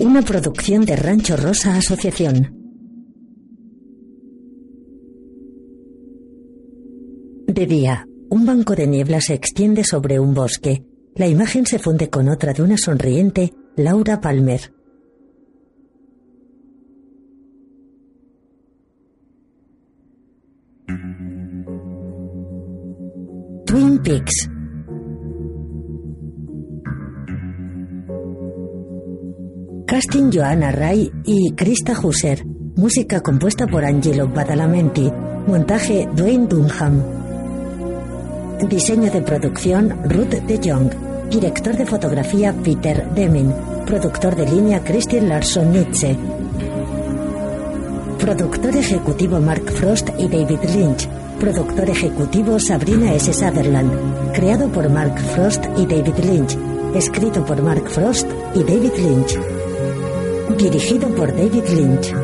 Una producción de Rancho Rosa Asociación. De día, un banco de niebla se extiende sobre un bosque. La imagen se funde con otra de una sonriente Laura Palmer. Twin Peaks. Casting Joanna Ray y Krista Husser. Música compuesta por Angelo Badalamenti. Montaje Dwayne Dunham. Diseño de producción Ruth de Jong. Director de fotografía Peter Deming. Productor de línea Christian Larson Nietzsche. Productor ejecutivo Mark Frost y David Lynch. Productor ejecutivo Sabrina S. Sutherland. Creado por Mark Frost y David Lynch. Escrito por Mark Frost y David Lynch. Dirigido por David Lynch.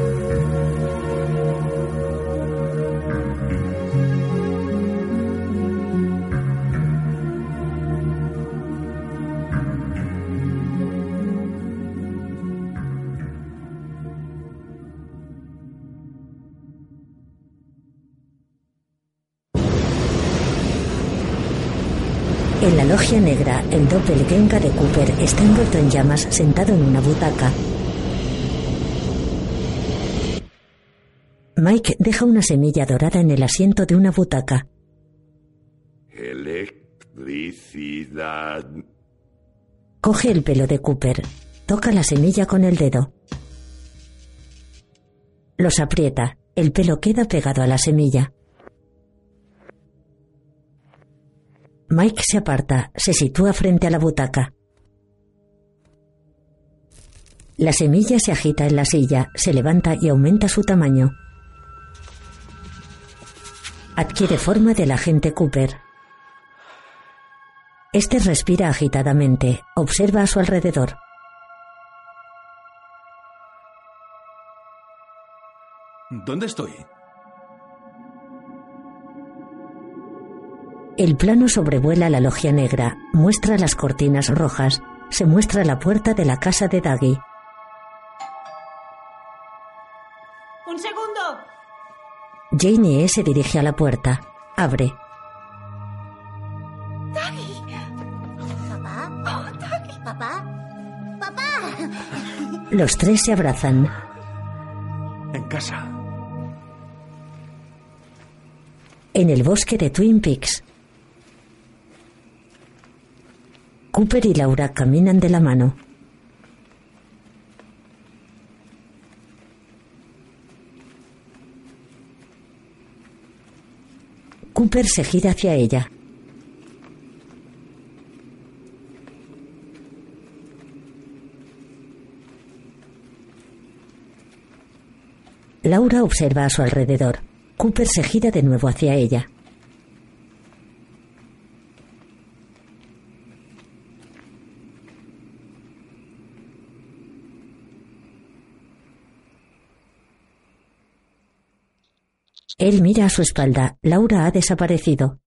En la logia negra, el doppelganger de Cooper está envuelto en llamas sentado en una butaca. Mike deja una semilla dorada en el asiento de una butaca. Electricidad. Coge el pelo de Cooper, toca la semilla con el dedo. Los aprieta, el pelo queda pegado a la semilla. Mike se aparta, se sitúa frente a la butaca. La semilla se agita en la silla, se levanta y aumenta su tamaño. Adquiere forma del agente Cooper. Este respira agitadamente, observa a su alrededor. ¿Dónde estoy? El plano sobrevuela la logia negra, muestra las cortinas rojas, se muestra la puerta de la casa de Daggy. ¡Un segundo! Janie E. se dirige a la puerta. Abre. ¿Papá? ¿Papá? ¿Papá? Los tres se abrazan. En casa. En el bosque de Twin Peaks. Cooper y Laura caminan de la mano. Cooper se gira hacia ella. Laura observa a su alrededor. Cooper se gira de nuevo hacia ella. Él mira a su espalda. Laura ha desaparecido.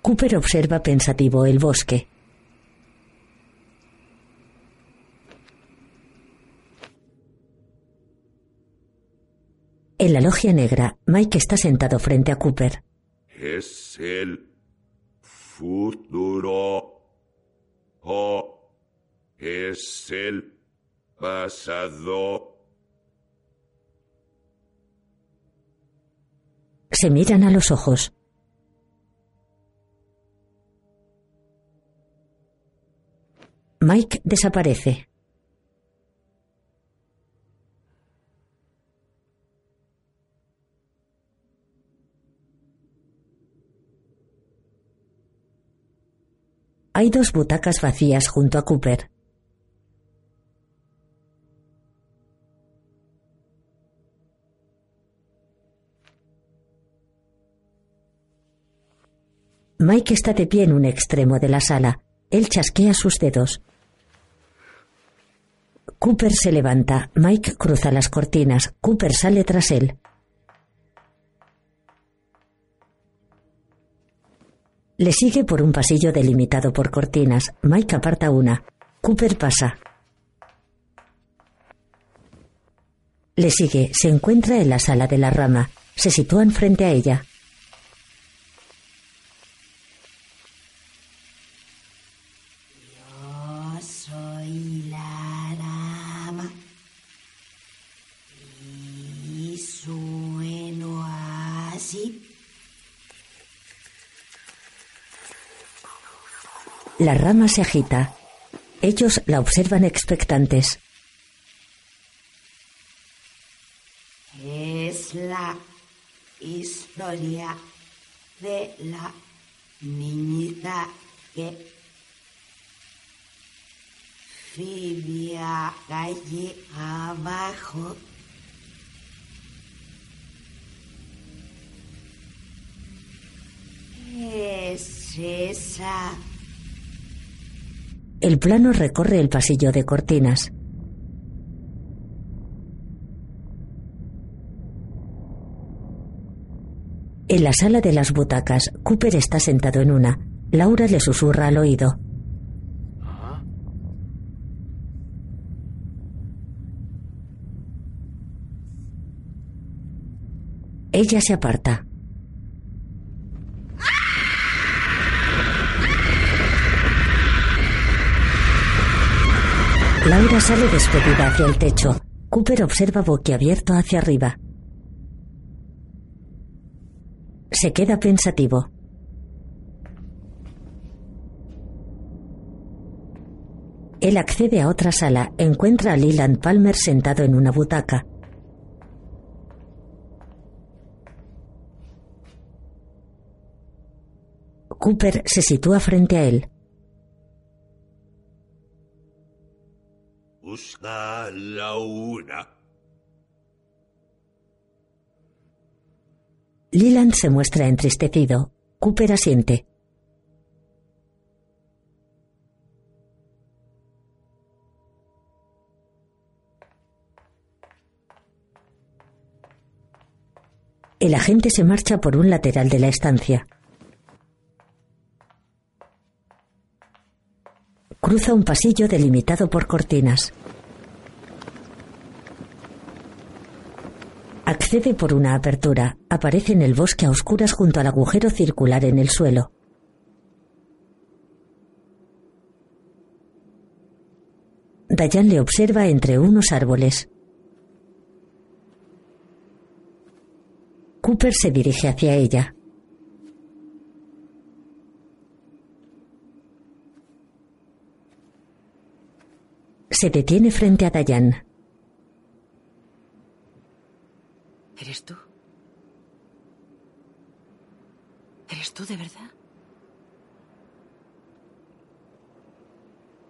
Cooper observa pensativo el bosque. La logia negra, Mike está sentado frente a Cooper. Es el futuro o es el pasado. Se miran a los ojos. Mike desaparece. Hay dos butacas vacías junto a Cooper. Mike está de pie en un extremo de la sala. Él chasquea sus dedos. Cooper se levanta. Mike cruza las cortinas. Cooper sale tras él. Le sigue por un pasillo delimitado por cortinas. Mike aparta una. Cooper pasa. Le sigue. Se encuentra en la sala de la rama. Se sitúan frente a ella. La rama se agita. Ellos la observan expectantes. Es la historia de la niñita que vivía calle abajo. Es esa. El plano recorre el pasillo de cortinas. En la sala de las butacas, Cooper está sentado en una. Laura le susurra al oído. Ella se aparta. Laura sale despedida hacia el techo. Cooper observa boquiabierto hacia arriba. Se queda pensativo. Él accede a otra sala, encuentra a Leland Palmer sentado en una butaca. Cooper se sitúa frente a él. Busca la una. Leland se muestra entristecido. Cooper asiente. El agente se marcha por un lateral de la estancia. Cruza un pasillo delimitado por cortinas. Accede por una apertura. Aparece en el bosque a oscuras junto al agujero circular en el suelo. Dayan le observa entre unos árboles. Cooper se dirige hacia ella. Se detiene frente a Dayan. ¿Eres tú? ¿Eres tú de verdad?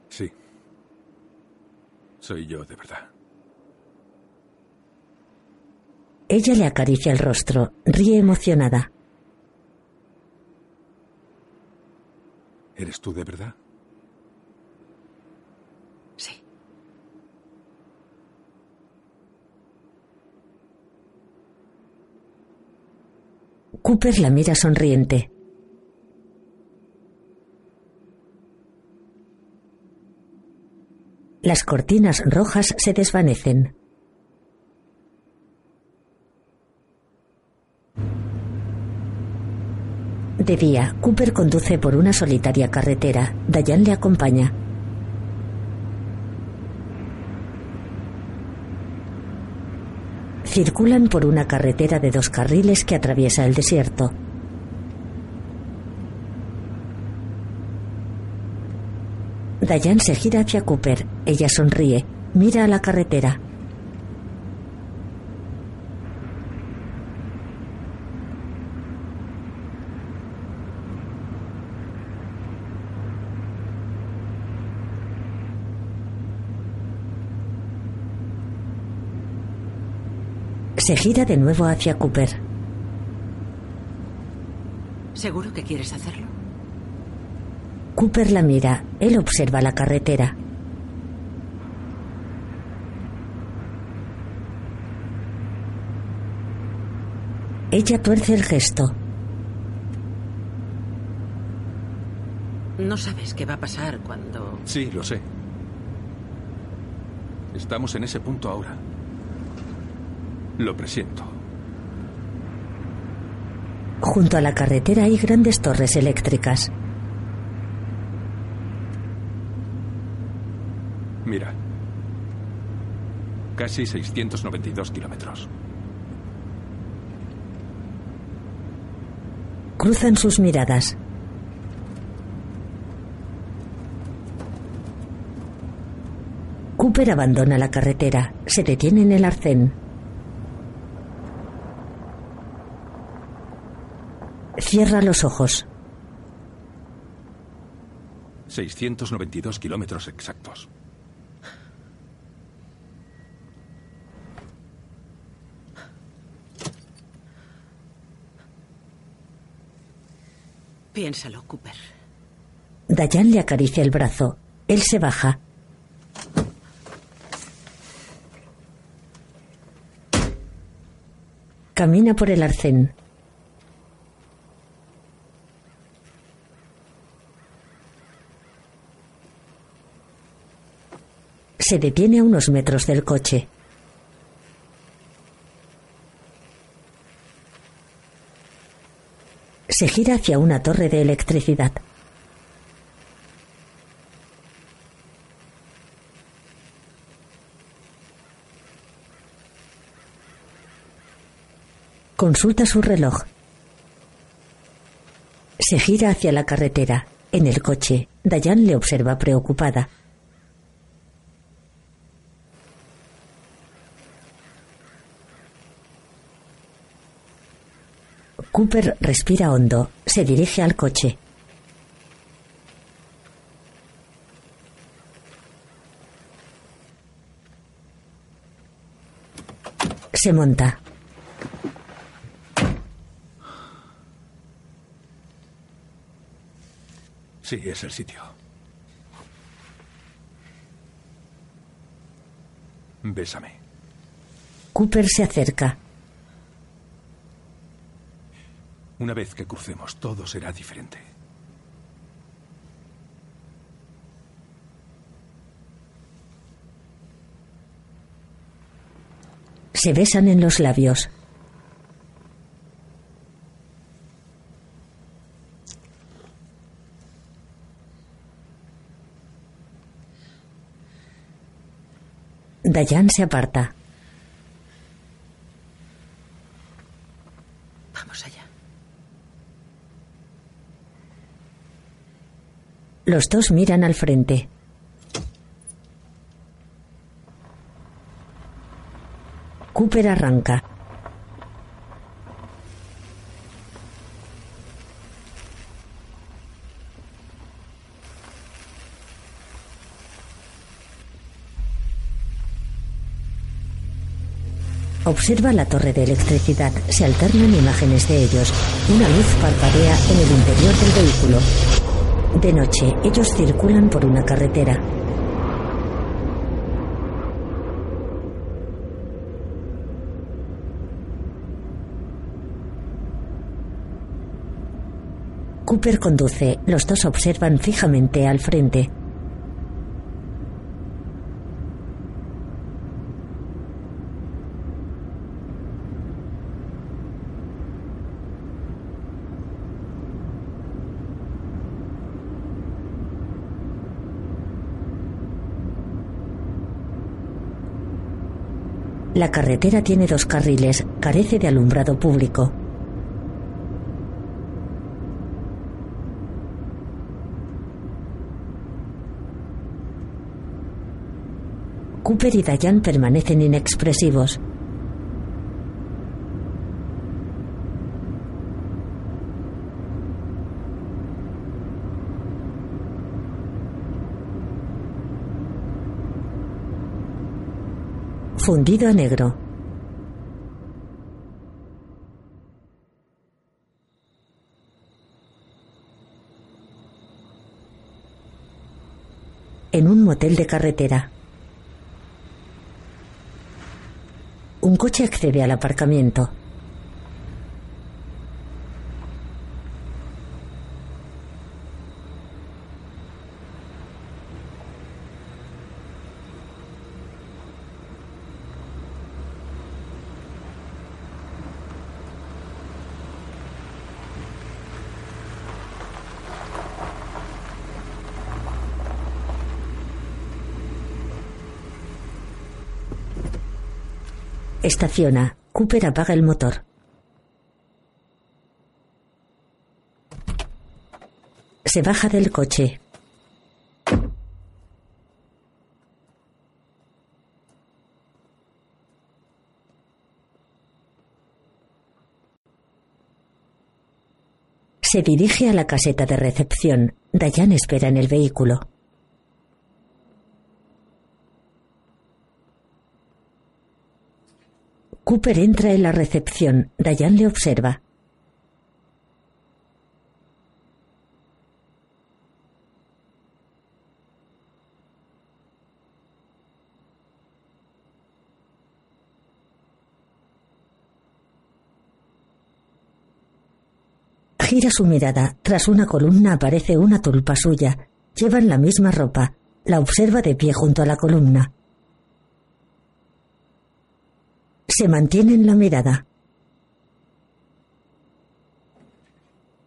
Sí. Soy yo, de verdad. Ella le acaricia el rostro, ríe emocionada. ¿Eres tú de verdad? Cooper la mira sonriente. Las cortinas rojas se desvanecen. De día, Cooper conduce por una solitaria carretera. Dayan le acompaña. Circulan por una carretera de dos carriles que atraviesa el desierto. Dayan se gira hacia Cooper. Ella sonríe. Mira a la carretera. Se gira de nuevo hacia Cooper. ¿Seguro que quieres hacerlo? Cooper la mira. Él observa la carretera. Ella tuerce el gesto. No sabes qué va a pasar cuando... Sí, lo sé. Estamos en ese punto ahora. Lo presiento. Junto a la carretera hay grandes torres eléctricas. Mira. Casi 692 kilómetros. Cruzan sus miradas. Cooper abandona la carretera. Se detiene en el arcén. Cierra los ojos. 692 kilómetros exactos. Piénsalo, Cooper. Dayan le acaricia el brazo. Él se baja. Camina por el arcén. Se detiene a unos metros del coche. Se gira hacia una torre de electricidad. Consulta su reloj. Se gira hacia la carretera. En el coche, Dayan le observa preocupada. Cooper respira hondo. Se dirige al coche. Se monta. Sí, es el sitio. Bésame. Cooper se acerca. Una vez que crucemos, todo será diferente. Se besan en los labios. Dayan se aparta. Vamos allá. Los dos miran al frente. Cooper arranca. Observa la torre de electricidad. Se alternan imágenes de ellos. Una luz parpadea en el interior del vehículo. De noche, ellos circulan por una carretera. Cooper conduce. Los dos observan fijamente al frente. La carretera tiene dos carriles, carece de alumbrado público. Cooper y Dayan permanecen inexpresivos. Fundido a negro. en un motel de carretera. Un coche accede al aparcamiento. Estaciona. Cooper apaga el motor. Se baja del coche. Se dirige a la caseta de recepción. Dayan espera en el vehículo. Cooper entra en la recepción. Dayan le observa. Gira su mirada. Tras una columna aparece una tulpa suya. Llevan la misma ropa. La observa de pie junto a la columna. Se mantienen la mirada.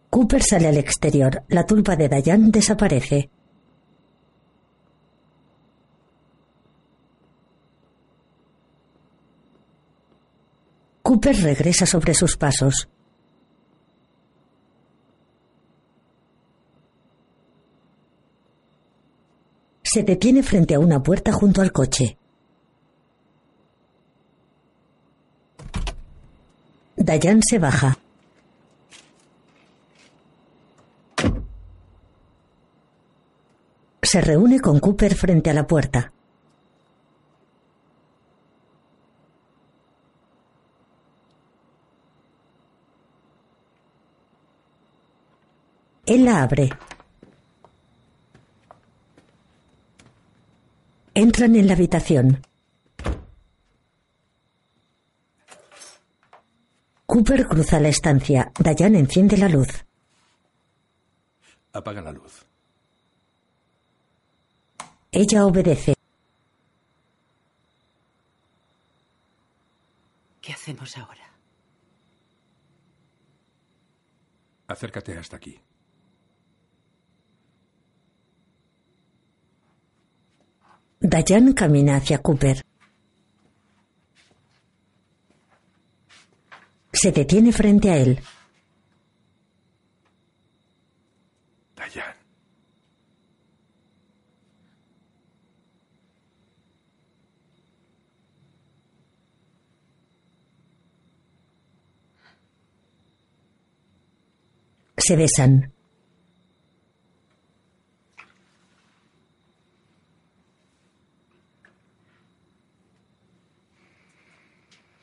Cooper sale al exterior. La tulpa de Dayan desaparece. Cooper regresa sobre sus pasos. Se detiene frente a una puerta junto al coche. Dayan se baja. Se reúne con Cooper frente a la puerta. Él la abre. Entran en la habitación. Cooper cruza la estancia. Dayan enciende la luz. Apaga la luz. Ella obedece. ¿Qué hacemos ahora? Acércate hasta aquí. Dayan camina hacia Cooper. Se detiene frente a él. Dayan. Se besan.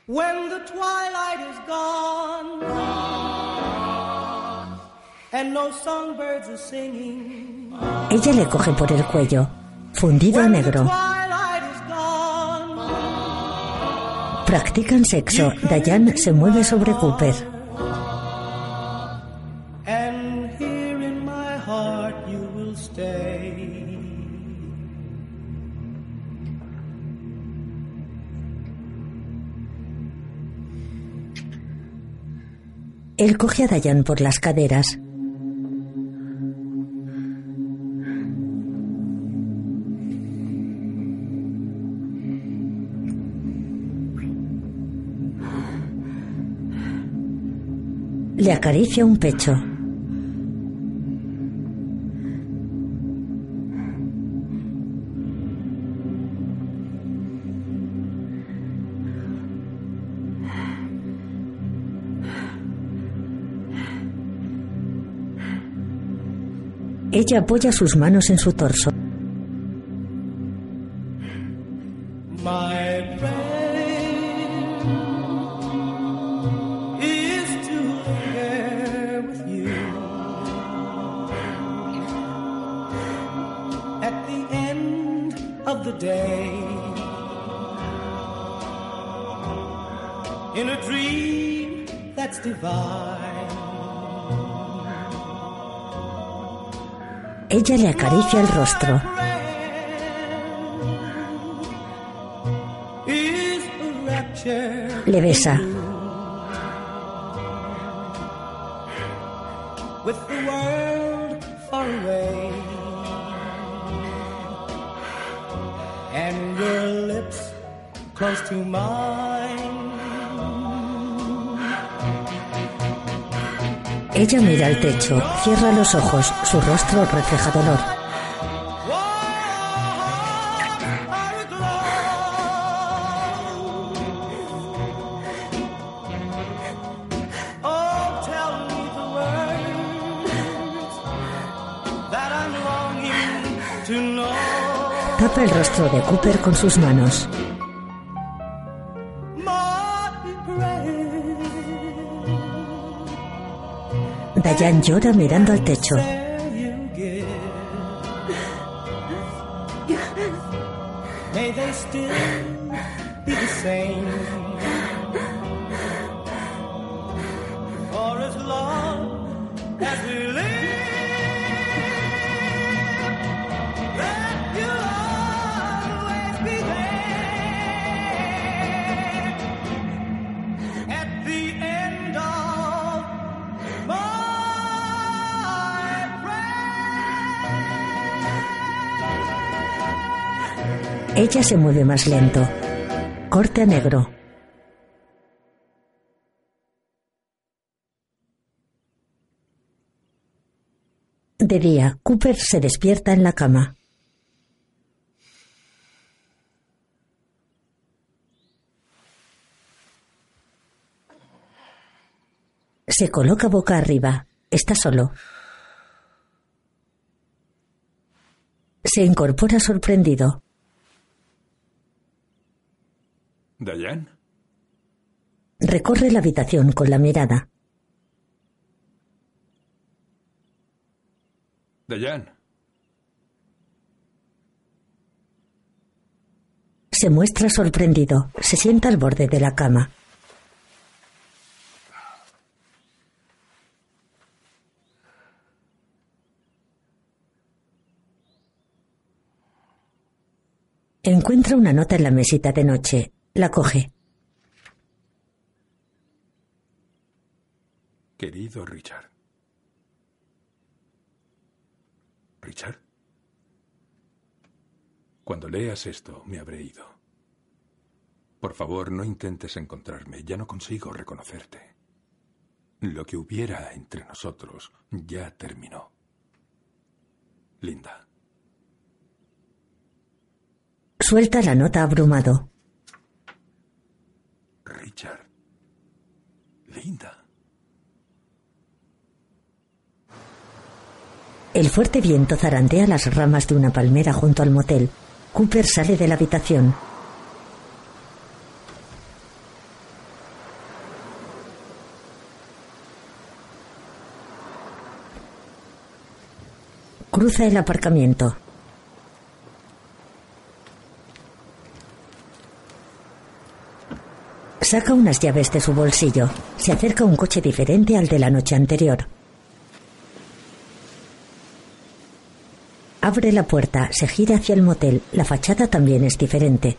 When the twilight is gone, and no songbirds are singing. Ella le coge por el cuello. Fundido a negro. Practican sexo. Dayan se mueve sobre Cooper. Coge a Dayan por las caderas. Le acaricia un pecho. Ella apoya sus manos en su torso. Ella le acaricia el rostro. Le besa. And your lips close to mine. Ella mira al techo, cierra los ojos, su rostro refleja dolor. Tapa el rostro de Cooper con sus manos. Dayan llora mirando al techo. Se mueve más lento. Corte a negro. De día, Cooper se despierta en la cama. Se coloca boca arriba. Está solo. Se incorpora sorprendido. ¿Dayan? Recorre la habitación con la mirada. ¿Dayan? Se muestra sorprendido. Se sienta al borde de la cama. Encuentra una nota en la mesita de noche. La coge. Querido Richard. Richard. Cuando leas esto, me habré ido. Por favor, no intentes encontrarme. Ya no consigo reconocerte. Lo que hubiera entre nosotros ya terminó. Linda. Suelta la nota abrumado. Richard. Linda. El fuerte viento zarandea las ramas de una palmera junto al motel. Cooper sale de la habitación. Cruza el aparcamiento. Saca unas llaves de su bolsillo. Se acerca un coche diferente al de la noche anterior. Abre la puerta, se gira hacia el motel. La fachada también es diferente.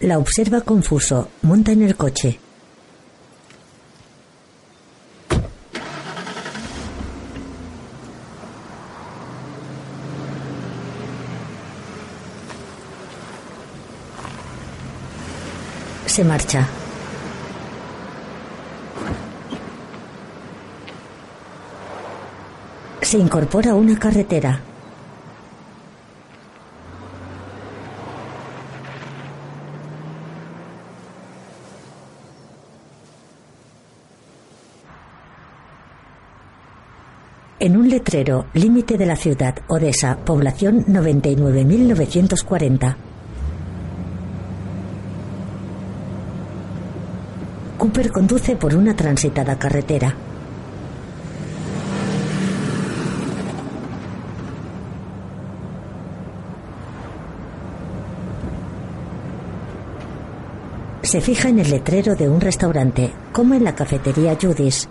La observa confuso. Monta en el coche. Se marcha. Se incorpora una carretera. En un letrero, límite de la ciudad, Odessa, población 99.940. Cooper conduce por una transitada carretera. Se fija en el letrero de un restaurante, como en la cafetería Judy's.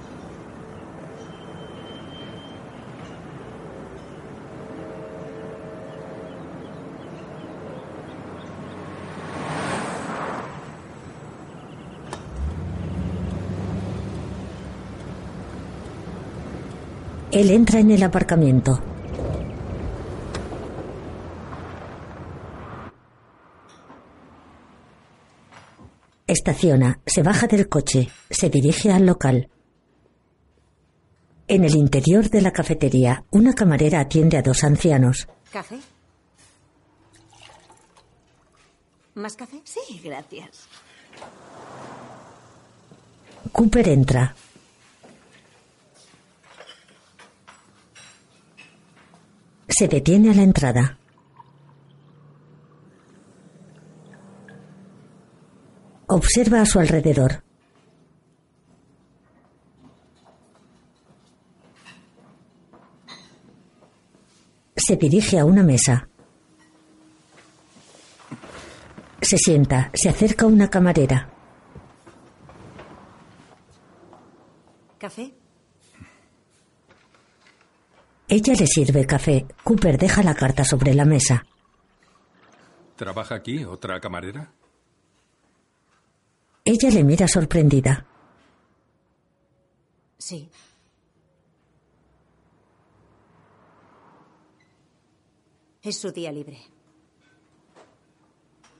Él entra en el aparcamiento. Estaciona, se baja del coche, se dirige al local. En el interior de la cafetería, una camarera atiende a dos ancianos. ¿Café? ¿Más café? Sí, gracias. Cooper entra. Se detiene a la entrada. Observa a su alrededor. Se dirige a una mesa. Se sienta, se acerca a una camarera. ¿Café? Ella le sirve café. Cooper deja la carta sobre la mesa. ¿Trabaja aquí otra camarera? Ella le mira sorprendida. Sí. Es su día libre.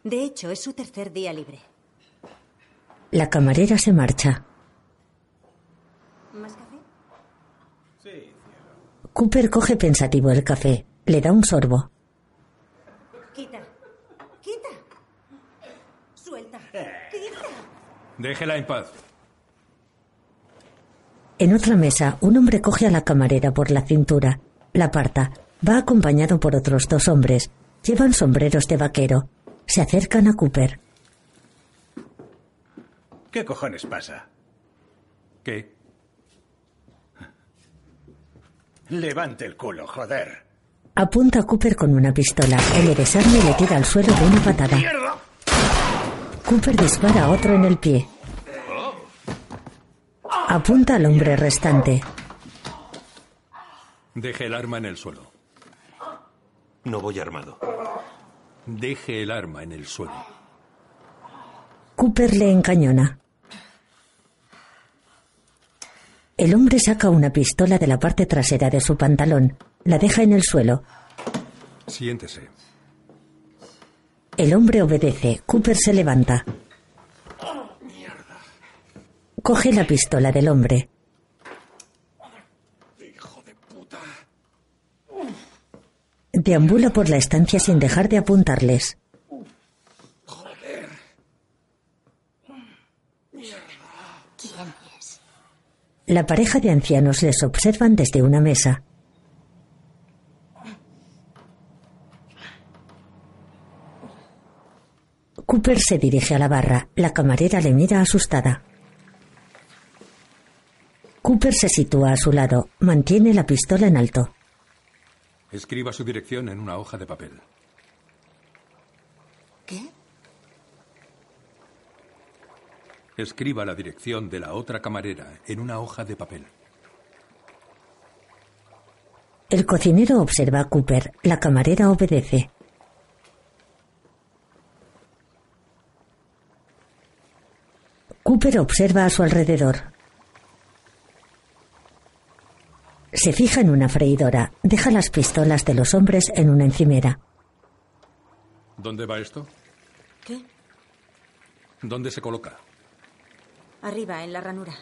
De hecho, es su tercer día libre. La camarera se marcha. ¿Más? Cooper coge pensativo el café. Le da un sorbo. Quita. Quita. Suelta. Quita. Déjela en paz. En otra mesa, un hombre coge a la camarera por la cintura. La aparta. Va acompañado por otros dos hombres. Llevan sombreros de vaquero. Se acercan a Cooper. ¿Qué cojones pasa? ¿Qué? Levante el culo, joder. Apunta a Cooper con una pistola. El desarma y le tira al suelo de una patada. ¡Mierda! Cooper dispara a otro en el pie. Apunta al hombre restante. Deje el arma en el suelo. No voy armado. Deje el arma en el suelo. Cooper le encañona. El hombre saca una pistola de la parte trasera de su pantalón. La deja en el suelo. Siéntese. El hombre obedece. Cooper se levanta. Coge la pistola del hombre. Deambula por la estancia sin dejar de apuntarles. La pareja de ancianos les observan desde una mesa. Cooper se dirige a la barra. La camarera le mira asustada. Cooper se sitúa a su lado. Mantiene la pistola en alto. Escriba su dirección en una hoja de papel. ¿Qué? Escriba la dirección de la otra camarera en una hoja de papel. El cocinero observa a Cooper. La camarera obedece. Cooper observa a su alrededor. Se fija en una freidora. Deja las pistolas de los hombres en una encimera. ¿Dónde va esto? ¿Qué? ¿Dónde se coloca? Arriba, en la ranura.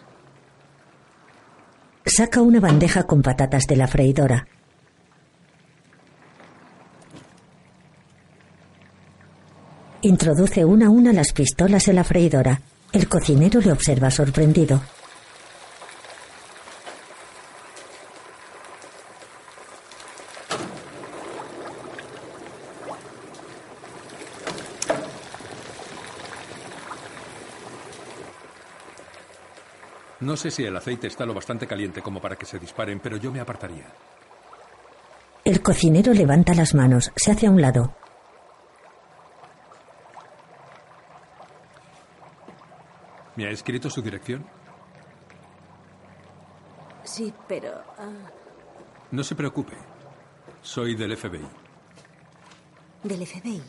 Saca una bandeja con patatas de la freidora. Introduce una a una las pistolas en la freidora. El cocinero le observa sorprendido. No sé si el aceite está lo bastante caliente como para que se disparen, pero yo me apartaría. El cocinero levanta las manos, se hace a un lado. ¿Me ha escrito su dirección? Sí, pero... ah, No se preocupe. Soy del FBI. ¿Del FBI?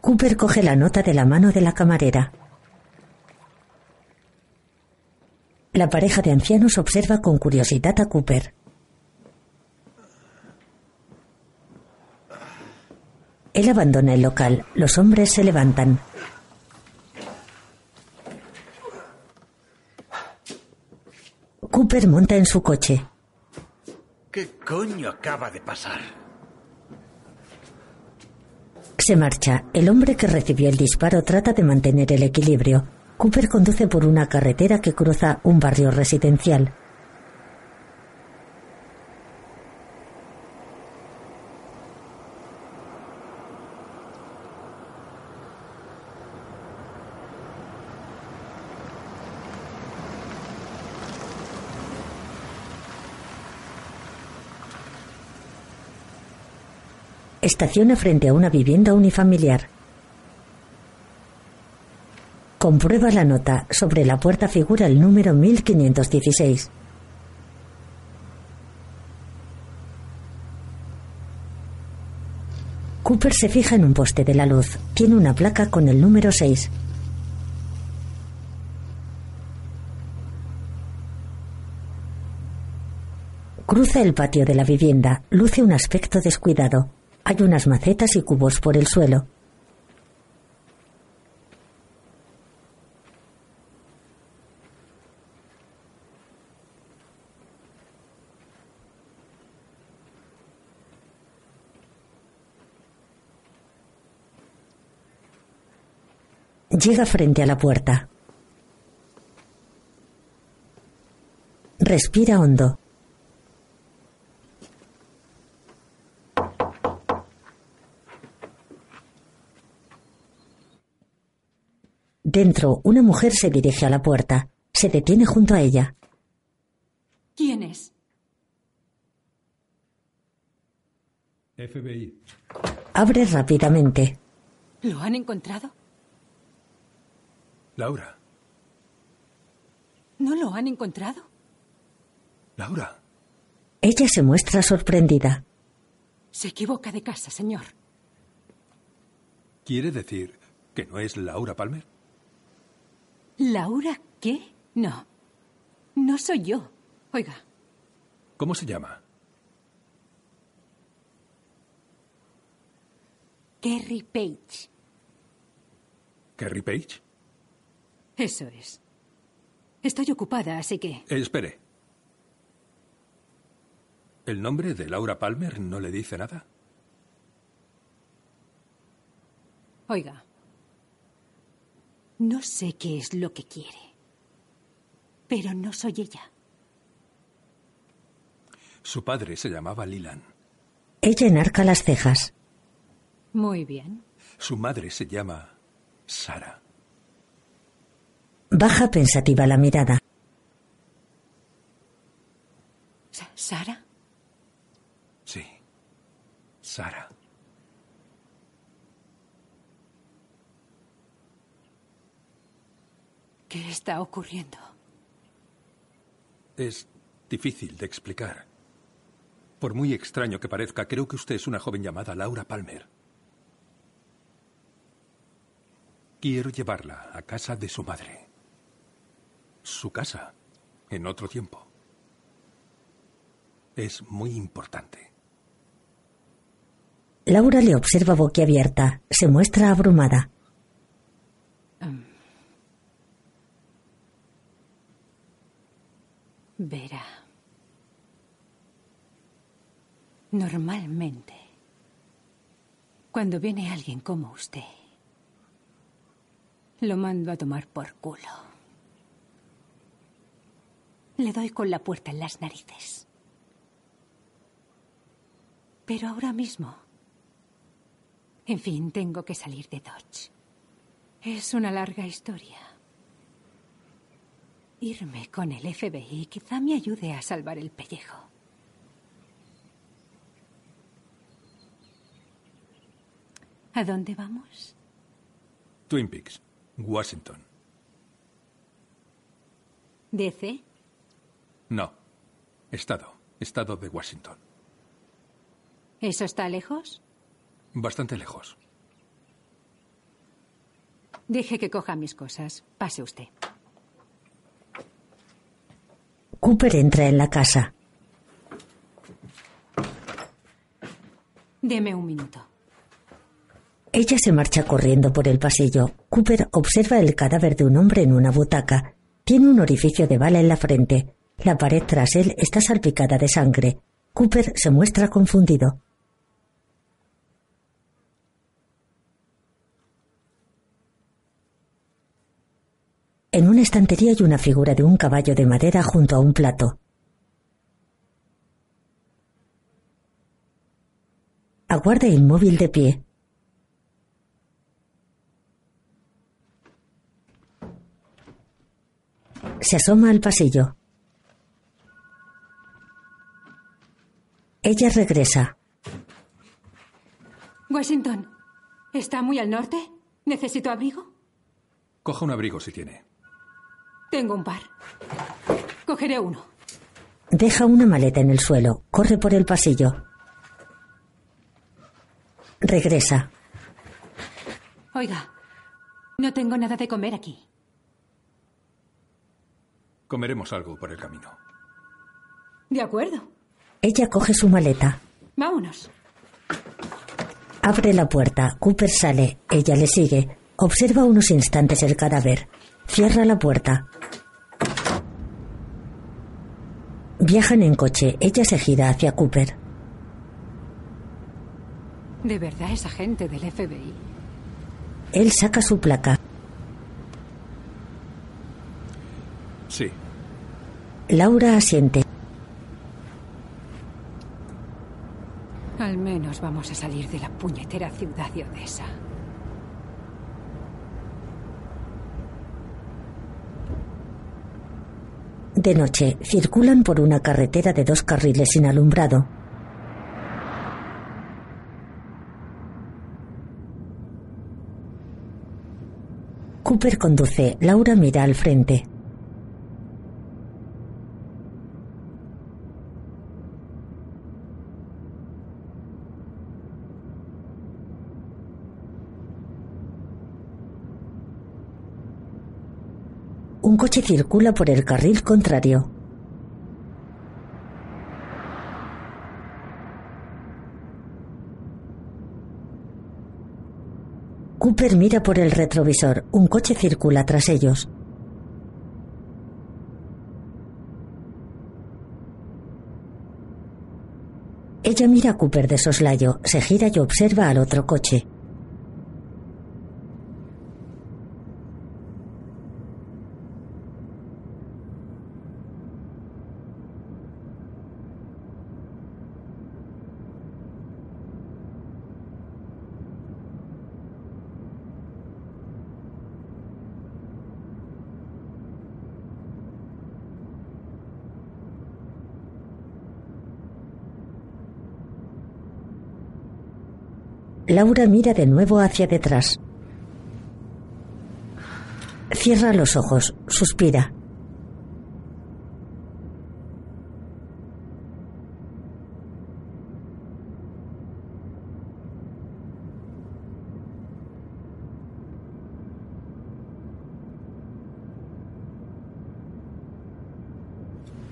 Cooper coge la nota de la mano de la camarera. La pareja de ancianos observa con curiosidad a Cooper. Él abandona el local. Los hombres se levantan. Cooper monta en su coche. ¿Qué coño acaba de pasar? Se marcha. El hombre que recibió el disparo trata de mantener el equilibrio. Cooper conduce por una carretera que cruza un barrio residencial. Estaciona frente a una vivienda unifamiliar. Comprueba la nota. Sobre la puerta figura el número 1516. Cooper se fija en un poste de la luz. Tiene una placa con el número 6. Cruza el patio de la vivienda. Luce un aspecto descuidado. Hay unas macetas y cubos por el suelo. Llega frente a la puerta. Respira hondo. Dentro, una mujer se dirige a la puerta. Se detiene junto a ella. ¿Quién es? FBI. Abre rápidamente. ¿Lo han encontrado? Laura. ¿No lo han encontrado? Laura. Ella se muestra sorprendida. Se equivoca de casa, señor. ¿Quiere decir que no es Laura Palmer? ¿Laura qué? No. No soy yo. Oiga, ¿Cómo se llama? Kerry Page. ¿Kerry Page? Eso es. Estoy ocupada, así que... Eh, espere. ¿El nombre de Laura Palmer no le dice nada? Oiga. No sé qué es lo que quiere. Pero no soy ella. Su padre se llamaba Leland. Ella enarca las cejas. Muy bien. Su madre se llama Sara. Baja pensativa la mirada. Sa- ¿Sara? Sí. Sara. ¿Qué está ocurriendo? Es difícil de explicar. Por muy extraño que parezca, creo que usted es una joven llamada Laura Palmer. Quiero llevarla a casa de su madre. Su casa, en otro tiempo. Es muy importante. Laura le observa boquiabierta. Se muestra abrumada. Verá. Normalmente, cuando viene alguien como usted, lo mando a tomar por culo. Le doy con la puerta en las narices. Pero ahora mismo, en fin, tengo que salir de Dodge. Es una larga historia. Irme con el FBI quizá me ayude a salvar el pellejo. ¿A dónde vamos? Twin Peaks, Washington. ¿DC? No. Estado. Estado de Washington. ¿Eso está lejos? Bastante lejos. Deje que coja mis cosas. Pase usted. Cooper entra en la casa. Deme un minuto. Ella se marcha corriendo por el pasillo. Cooper observa el cadáver de un hombre en una butaca. Tiene un orificio de bala en la frente. La pared tras él está salpicada de sangre. Cooper se muestra confundido. En una estantería hay una figura de un caballo de madera junto a un plato. Aguarda inmóvil de pie. Se asoma al pasillo. Ella regresa. Washington, ¿está muy al norte? ¿Necesito abrigo? Coja un abrigo si tiene. Tengo un par. Cogeré uno. Deja una maleta en el suelo. Corre por el pasillo. Regresa. Oiga, no tengo nada de comer aquí. Comeremos algo por el camino. De acuerdo. Ella coge su maleta. Vámonos. Abre la puerta. Cooper sale. Ella le sigue. Observa unos instantes el cadáver. Cierra la puerta. Viajan en coche. Ella se gira hacia Cooper. ¿De verdad es agente del FBI? Él saca su placa. Sí. Laura asiente. Al menos vamos a salir de la puñetera ciudad de Odessa. De noche, circulan por una carretera de dos carriles sin alumbrado. Cooper conduce. Laura mira al frente. Un coche circula por el carril contrario. Cooper mira por el retrovisor. Un coche circula tras ellos. Ella mira a Cooper de soslayo, se gira y observa al otro coche. Laura mira de nuevo hacia detrás. Cierra los ojos, suspira.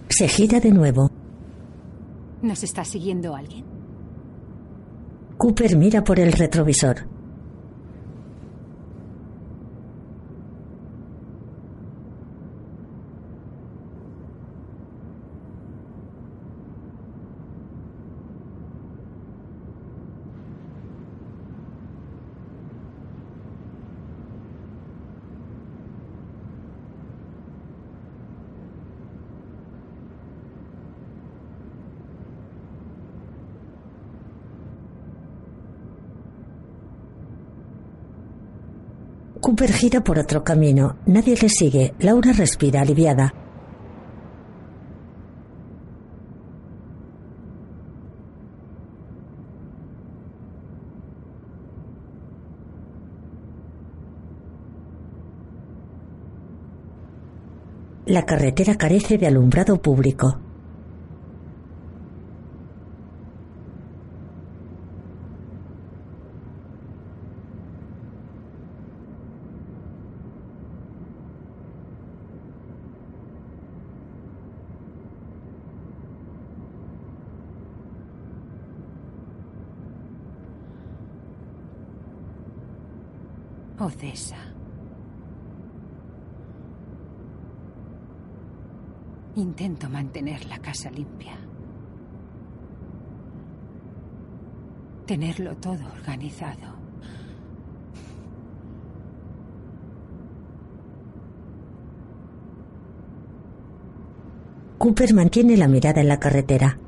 Se gira de nuevo. ¿Nos está siguiendo alguien? Cooper mira por el retrovisor. Cooper gira por otro camino. Nadie le sigue. Laura respira aliviada. La carretera carece de alumbrado público. Odessa. Intento mantener la casa limpia. Tenerlo todo organizado. Cooper mantiene la mirada en la carretera.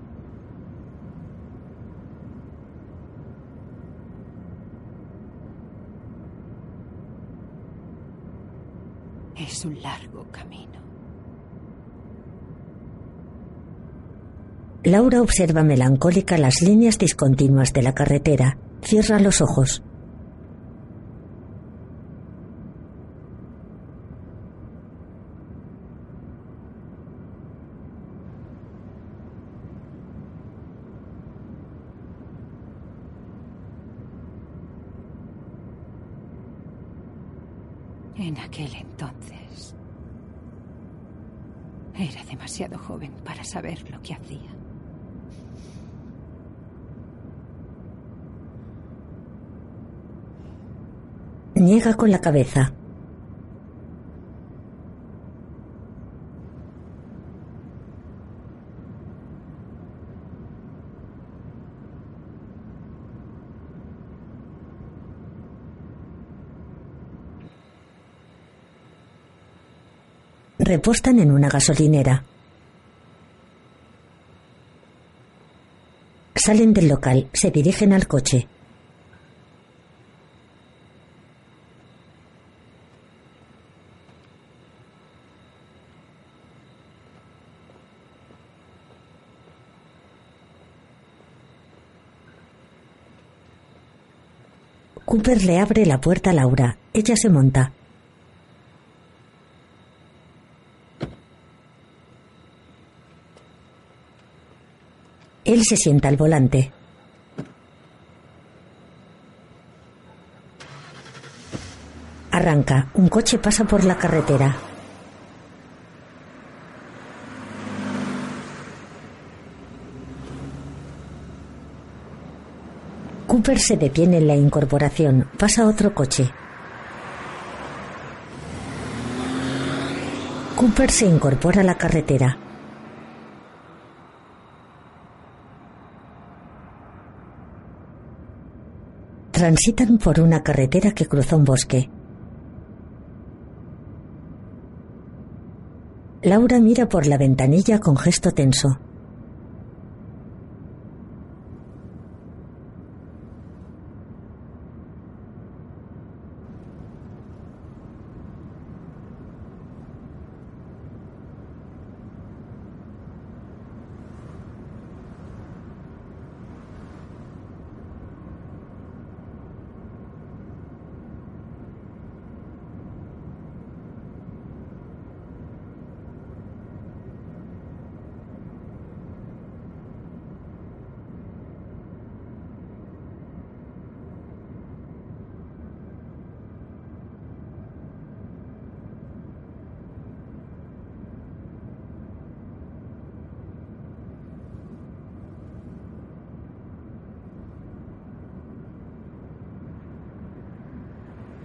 Es un largo camino. Laura observa melancólica las líneas discontinuas de la carretera. Cierra los ojos. En aquel entonces era demasiado joven para saber lo que hacía. Con la cabeza. Repostan en una gasolinera. Salen del local, se dirigen al coche. Cooper le abre la puerta a Laura. Ella se monta. Él se sienta al volante. Arranca. Un coche pasa por la carretera. Cooper se detiene en la incorporación. Pasa otro coche. Cooper se incorpora a la carretera. Transitan por una carretera que cruza un bosque. Laura mira por la ventanilla con gesto tenso.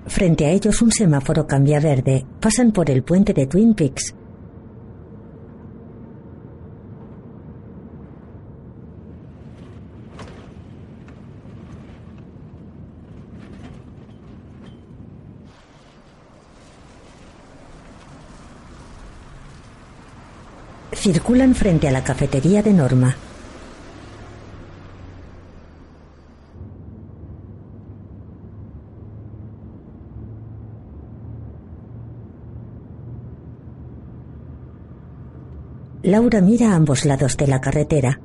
Frente a ellos un semáforo cambia verde. Pasan por el puente de Twin Peaks. Circulan frente a la cafetería de Norma. Laura mira a ambos lados de la carretera.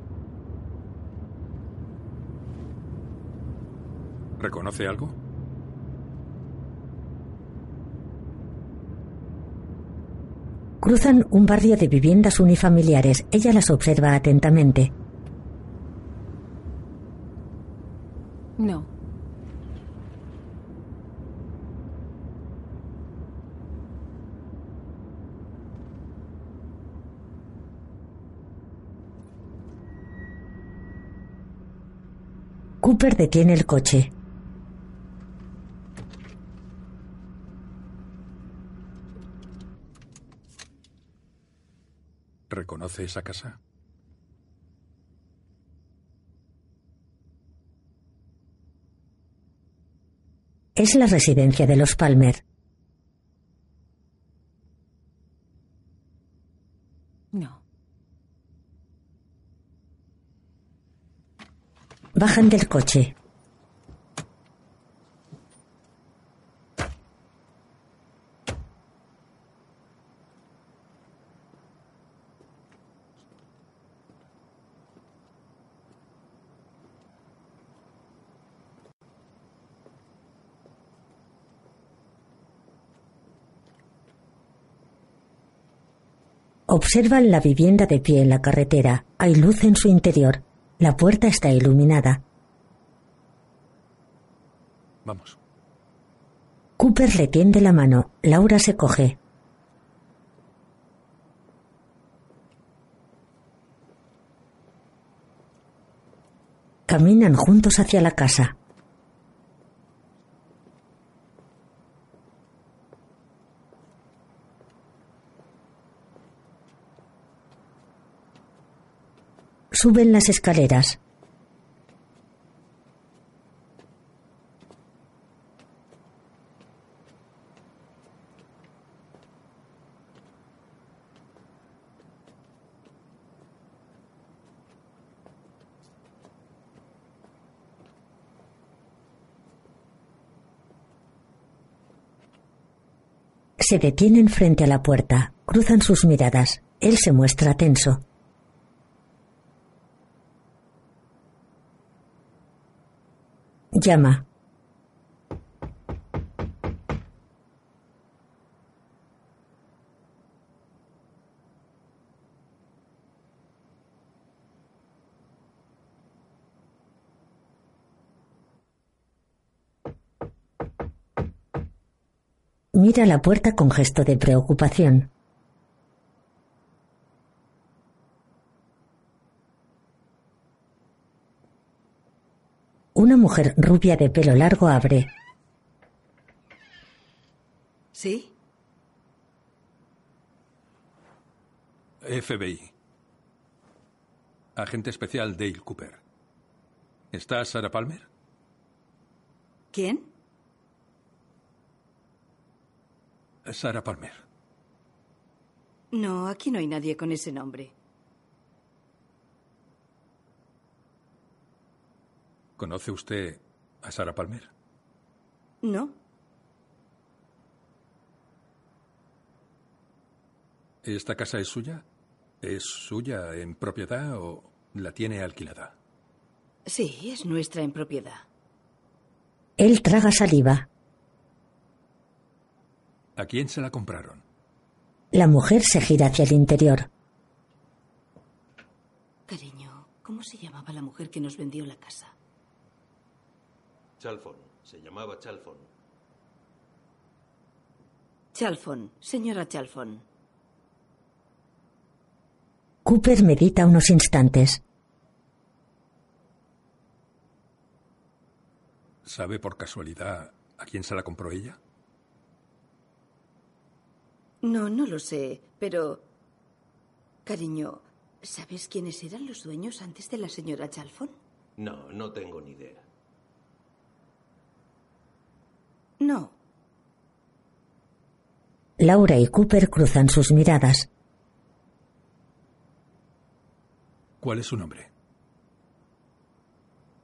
¿Reconoce algo? Cruzan un barrio de viviendas unifamiliares. Ella las observa atentamente. Cooper detiene el coche. ¿Reconoce esa casa? Es la residencia de los Palmer. Bajan del coche. Observan la vivienda de pie en la carretera. Hay luz en su interior. La puerta está iluminada. Vamos. Cooper le tiende la mano. Laura se coge. Caminan juntos hacia la casa. Suben las escaleras. Se detienen frente a la puerta, cruzan sus miradas. Él se muestra tenso. Llama. Mira la puerta con gesto de preocupación. Una mujer rubia de pelo largo abre. ¿Sí? FBI. Agente especial Dale Cooper. ¿Está Sarah Palmer? ¿Quién? Sarah Palmer. No, aquí no hay nadie con ese nombre. ¿Conoce usted a Sarah Palmer? No. ¿Esta casa es suya? ¿Es suya en propiedad o la tiene alquilada? Sí, es nuestra en propiedad. Él traga saliva. ¿A quién se la compraron? La mujer se gira hacia el interior. Cariño, ¿cómo se llamaba la mujer que nos vendió la casa? Chalfon. Se llamaba Chalfon. Chalfon, señora Chalfon. Cooper medita unos instantes. ¿Sabe por casualidad a quién se la compró ella? No, no lo sé, pero... Cariño, ¿sabes quiénes eran los dueños antes de la señora Chalfon? No, no tengo ni idea. No. Laura y Cooper cruzan sus miradas. ¿Cuál es su nombre?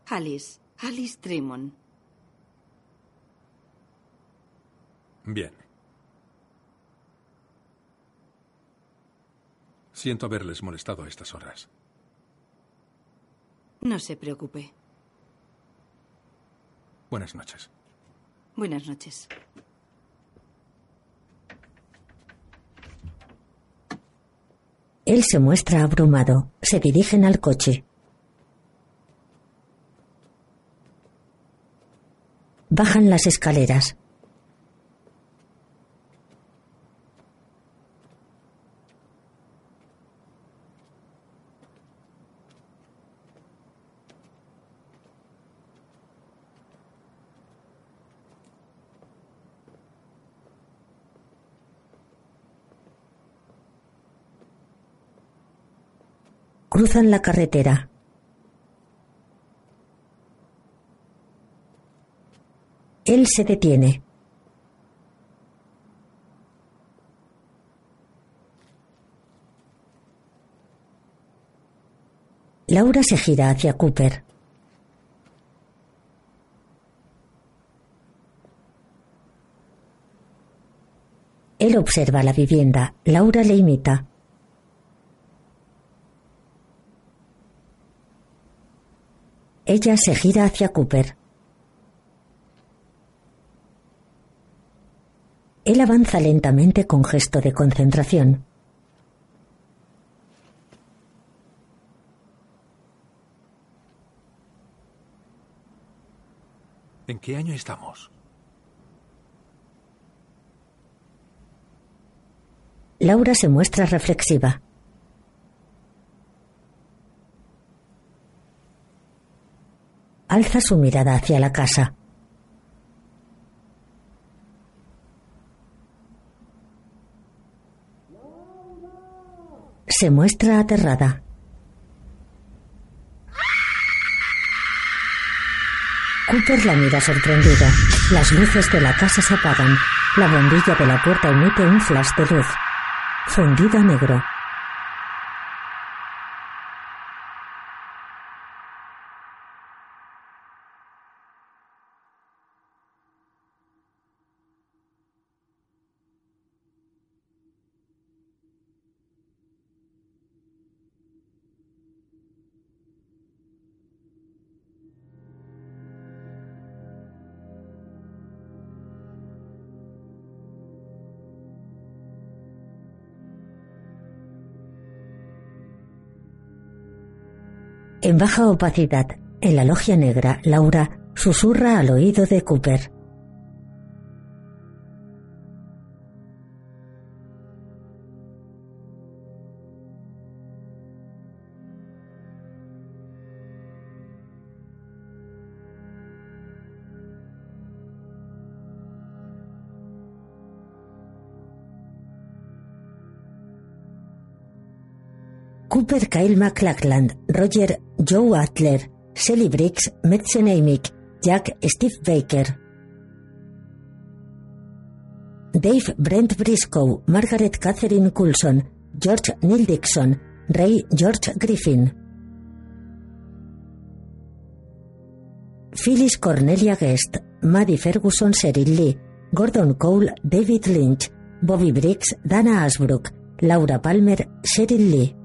Alice. Alice Tremont. Bien. Siento haberles molestado a estas horas. No se preocupe. Buenas noches. Buenas noches. Él se muestra abrumado. Se dirigen al coche. Bajan las escaleras. Cruzan la carretera. Él se detiene. Laura se gira hacia Cooper. Él observa la vivienda. Laura le imita. Ella se gira hacia Cooper. Él avanza lentamente con gesto de concentración. ¿En qué año estamos? Laura se muestra reflexiva. Alza su mirada hacia la casa. Se muestra aterrada. Cooper la mira sorprendido. Las luces de la casa se apagan. La bombilla de la puerta emite un flash de luz. Fundido a negro. Baja opacidad, en la logia negra, Laura susurra al oído de Cooper. Cooper Kyle McLachlan, Roger Joe Adler, Shelly Briggs, Metzen Amick, Jack Steve Baker. Dave Brent Briscoe, Margaret Catherine Coulson, George Neil Dixon, Ray George Griffin. Phyllis Cornelia Guest, Maddie Ferguson Cheryl Lee, Gordon Cole David Lynch, Bobby Briggs Dana Asbrook, Laura Palmer Cheryl Lee.